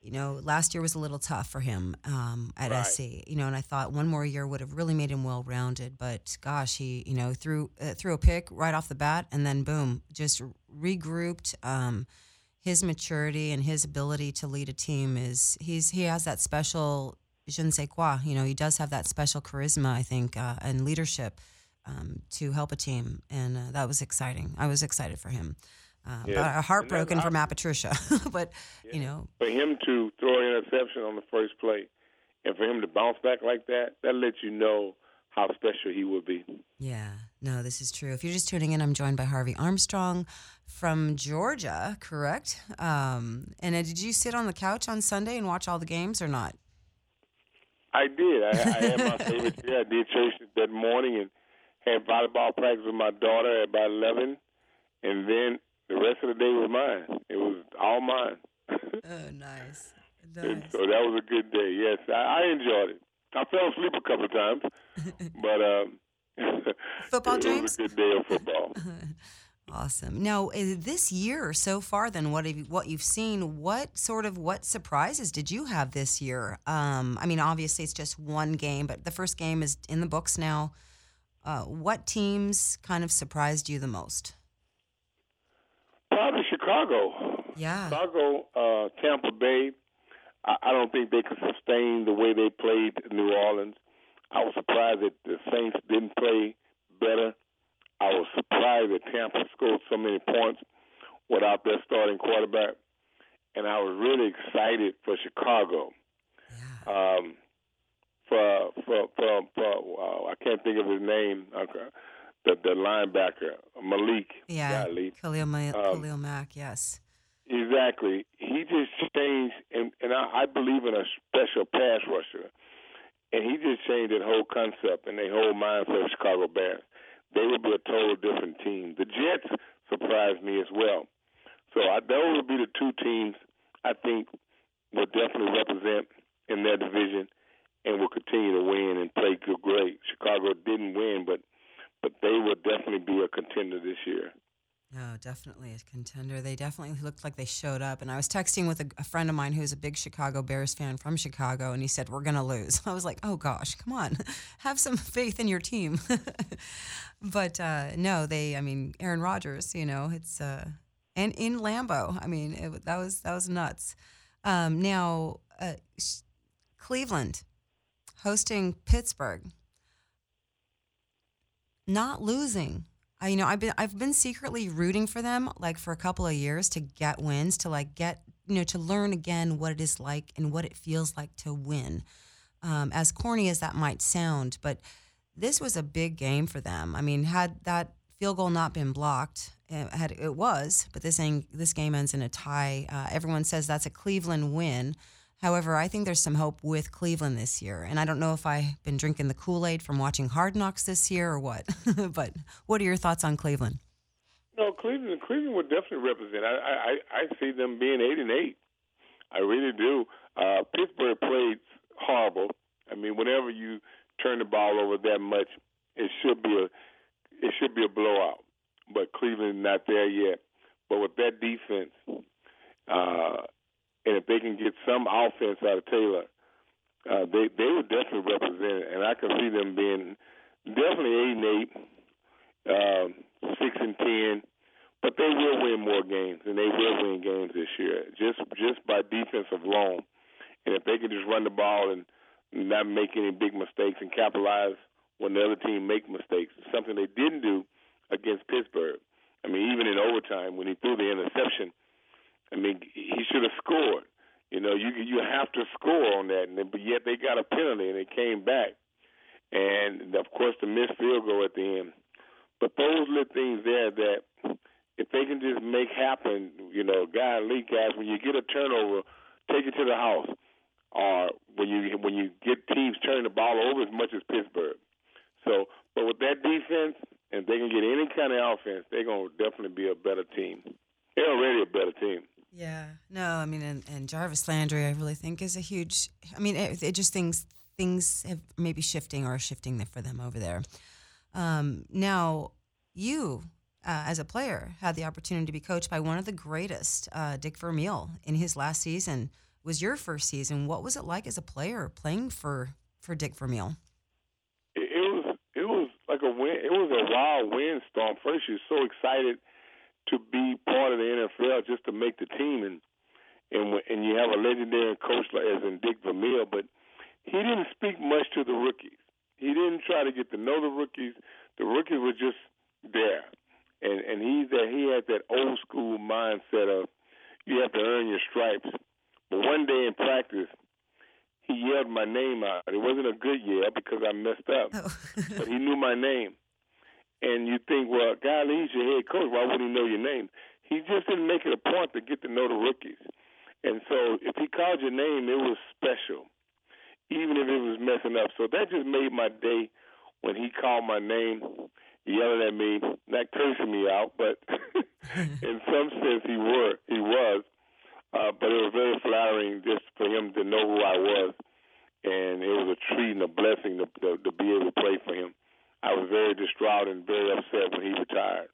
you know, last year was a little tough for him um, at right. SC. You know, and I thought one more year would have really made him well rounded. But gosh, he you know threw uh, threw a pick right off the bat, and then boom, just regrouped. Um, his maturity and his ability to lead a team is he's he has that special je ne sais quoi. You know, he does have that special charisma, I think, uh, and leadership um, to help a team, and uh, that was exciting. I was excited for him. Uh, yeah. heartbroken for Matt Patricia, but yeah. you know, for him to throw an interception on the first play, and for him to bounce back like that, that lets you know how special he will be. Yeah, no, this is true. If you're just tuning in, I'm joined by Harvey Armstrong from Georgia, correct? Um, and uh, did you sit on the couch on Sunday and watch all the games or not? I did. I, I had my favorite chair. I did church that morning and had volleyball practice with my daughter at about 11. And then the rest of the day was mine. It was all mine. oh, nice. nice. And so that was a good day. Yes, I, I enjoyed it. I fell asleep a couple of times, but um, football it dreams. was a good day of football. awesome. Now, uh, this year so far, then what have you, what you've seen? What sort of what surprises did you have this year? Um, I mean, obviously it's just one game, but the first game is in the books now. Uh, what teams kind of surprised you the most? Chicago. Yeah. Chicago, uh, Tampa Bay. I, I don't think they could sustain the way they played New Orleans. I was surprised that the Saints didn't play better. I was surprised that Tampa scored so many points without their starting quarterback, and I was really excited for Chicago. Yeah. Um, for for for, for uh, I can't think of his name. The the linebacker Malik. Yeah. Golly. Khalil, Ma- Um, Khalil Mack. Yes. Exactly. He just changed, and, and I, I believe in a special pass rusher. And he just changed that whole concept and the whole mindset of Chicago Bears. They would be a total different team. The Jets surprised me as well. So I, those would be the two teams I think will definitely represent in their division and will continue to win and play good, great. Chicago didn't win, but but they will definitely be a contender this year. No, definitely a contender. They definitely looked like they showed up. And I was texting with a, a friend of mine who's a big Chicago Bears fan from Chicago, and he said, We're going to lose. I was like, Oh gosh, come on. Have some faith in your team. but uh, no, they, I mean, Aaron Rodgers, you know, it's, uh, and in Lambeau, I mean, it, that was, that was nuts. Um, now, uh, Cleveland hosting Pittsburgh, not losing. I, you know, I've been I've been secretly rooting for them like for a couple of years to get wins, to like get you know to learn again what it is like and what it feels like to win. Um, as corny as that might sound, but this was a big game for them. I mean, had that field goal not been blocked, it, had it was, but this this game ends in a tie. Uh, everyone says that's a Cleveland win. However, I think there's some hope with Cleveland this year. And I don't know if I've been drinking the Kool Aid from watching Hard Knocks this year or what. but what are your thoughts on Cleveland? No, Cleveland. Cleveland would definitely represent. I I, I see them being eight and eight. I really do. Uh, Pittsburgh played horrible. I mean, whenever you turn the ball over that much, it should be a it should be a blowout. But Cleveland not there yet. But with that defense, uh, and if they can get some offense out of Taylor, uh, they they would definitely represent it. And I can see them being definitely eight and eight, um, six and ten. But they will win more games, and they will win games this year, just just by defensive alone. And if they can just run the ball and not make any big mistakes and capitalize when the other team make mistakes, something they didn't do against Pittsburgh. I mean, even in overtime when he threw the interception, I mean, he should have scored. You know, you you have to score on that, and then, but yet they got a penalty and they came back, and of course the missed field goal at the end. But those little things there that if they can just make happen, you know, guy league guys, when you get a turnover, take it to the house. Or when you when you get teams turning the ball over as much as Pittsburgh. So, but with that defense, and they can get any kind of offense, they're gonna definitely be a better team. They're already a better team. Yeah, no, I mean, and, and Jarvis Landry, I really think is a huge. I mean, it, it just things things have maybe shifting or shifting for them over there. Um, now, you uh, as a player had the opportunity to be coached by one of the greatest, uh, Dick Vermeil, in his last season. Was your first season? What was it like as a player playing for for Dick Vermeil? It, it was it was like a win. It was a wild windstorm. First, you're so excited to be part of the NFL just to make the team, and and and you have a legendary coach like as in Dick Vermeil, but he didn't speak much to the rookies. He didn't try to get to know the rookies. The rookies were just there, and and he's that he had that old school mindset of you have to earn your stripes. But one day in practice, he yelled my name out. It wasn't a good yell because I messed up, oh. but he knew my name. And you think, well, golly, he's your head coach. Why wouldn't he know your name? He just didn't make it a point to get to know the rookies. And so if he called your name, it was special, even if it was messing up. So that just made my day when he called my name, yelling at me, not cursing me out, but in some sense he were he was. Uh, but it was very flattering just for him to know who I was, and it was a treat and a blessing to, to, to be able to play for him. I was very distraught and very upset when he retired.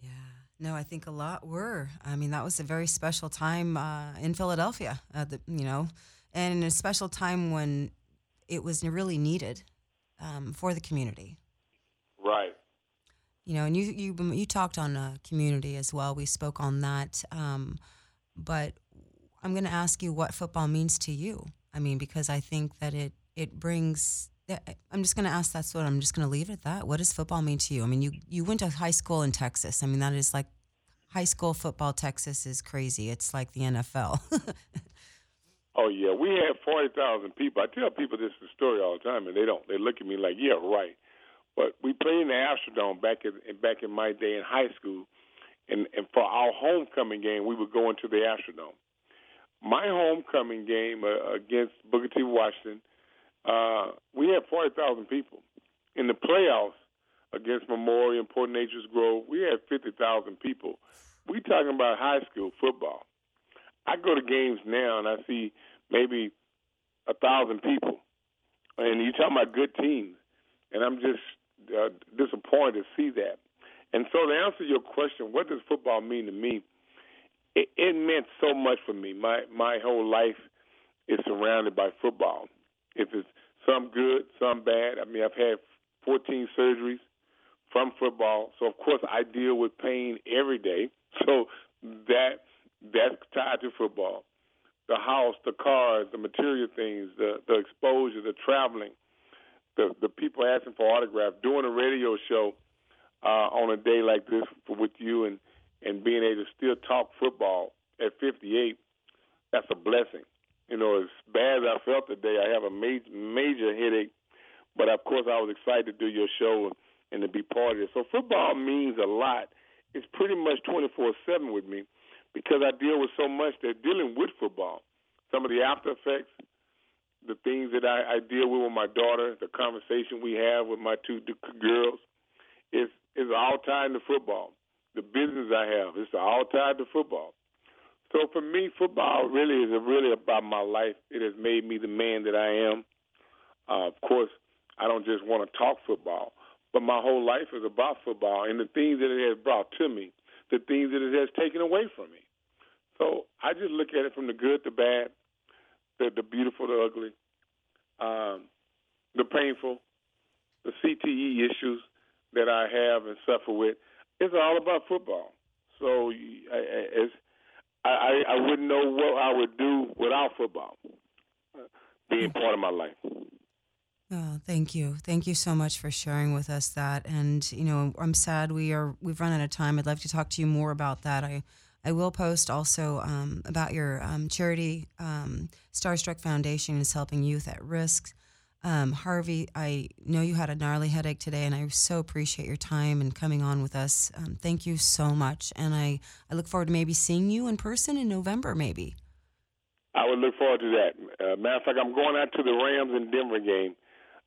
Yeah, no, I think a lot were. I mean, that was a very special time uh, in Philadelphia. Uh, the, you know, and a special time when it was really needed um, for the community. Right. You know, and you you you talked on uh, community as well. We spoke on that, um, but I'm going to ask you what football means to you. I mean, because I think that it it brings. I'm just going to ask. That's what I'm just going to leave it at that. What does football mean to you? I mean, you you went to high school in Texas. I mean, that is like high school football. Texas is crazy. It's like the NFL. oh yeah, we had forty thousand people. I tell people this story all the time, and they don't. They look at me like, yeah, right. But we played in the Astrodome back in back in my day in high school, and and for our homecoming game, we would go into the Astrodome my homecoming game uh, against Booker T. Washington, uh, we had 40,000 people. In the playoffs against Memorial and Port Neches Grove, we had 50,000 people. We talking about high school football. I go to games now and I see maybe a thousand people, and you talking about good teams, and I'm just uh, disappointed to see that. And so to answer your question, what does football mean to me? it, it meant so much for me. My my whole life is surrounded by football. If it's some good, some bad. I mean, I've had 14 surgeries from football, so of course I deal with pain every day. So that that's tied to football. The house, the cars, the material things, the the exposure, the traveling, the the people asking for autographs, doing a radio show uh, on a day like this with you and and being able to still talk football at 58, that's a blessing. You know, as bad as I felt today, I have a major major headache, but of course I was excited to do your show and to be part of it. So football means a lot. It's pretty much 24/7 with me because I deal with so much that dealing with football, some of the after effects, the things that I, I deal with with my daughter, the conversation we have with my two girls, is is all tied to football the business I have. It's all tied to football. So for me, football really is really about my life. It has made me the man that I am. Uh, of course, I don't just want to talk football, but my whole life is about football and the things that it has brought to me, the things that it has taken away from me. So I just look at it from the good, the bad, the, the beautiful, the ugly, um, the painful, the CTE issues that I have and suffer with, it's all about football. So it's, I, I wouldn't know what I would do without football being part of my life. Oh, thank you. Thank you so much for sharing with us that. And you know, I'm sad we are we've run out of time. I'd love to talk to you more about that. I I will post also um, about your um, charity. Um, Starstruck Foundation is helping youth at risk. Um, Harvey, I know you had a gnarly headache today, and I so appreciate your time and coming on with us. Um, thank you so much, and I, I look forward to maybe seeing you in person in November, maybe. I would look forward to that. Uh, matter of fact, I'm going out to the Rams and Denver game.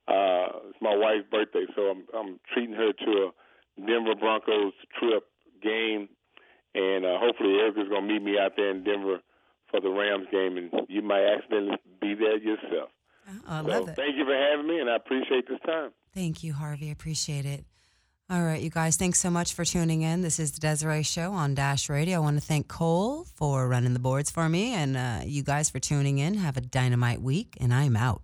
Uh, it's my wife's birthday, so I'm I'm treating her to a Denver Broncos trip game, and uh, hopefully Erica's going to meet me out there in Denver for the Rams game, and you might accidentally be there yourself. I love so it. Thank you for having me, and I appreciate this time. Thank you, Harvey. Appreciate it. All right, you guys, thanks so much for tuning in. This is the Desiree Show on Dash Radio. I want to thank Cole for running the boards for me and uh, you guys for tuning in. Have a dynamite week, and I'm out.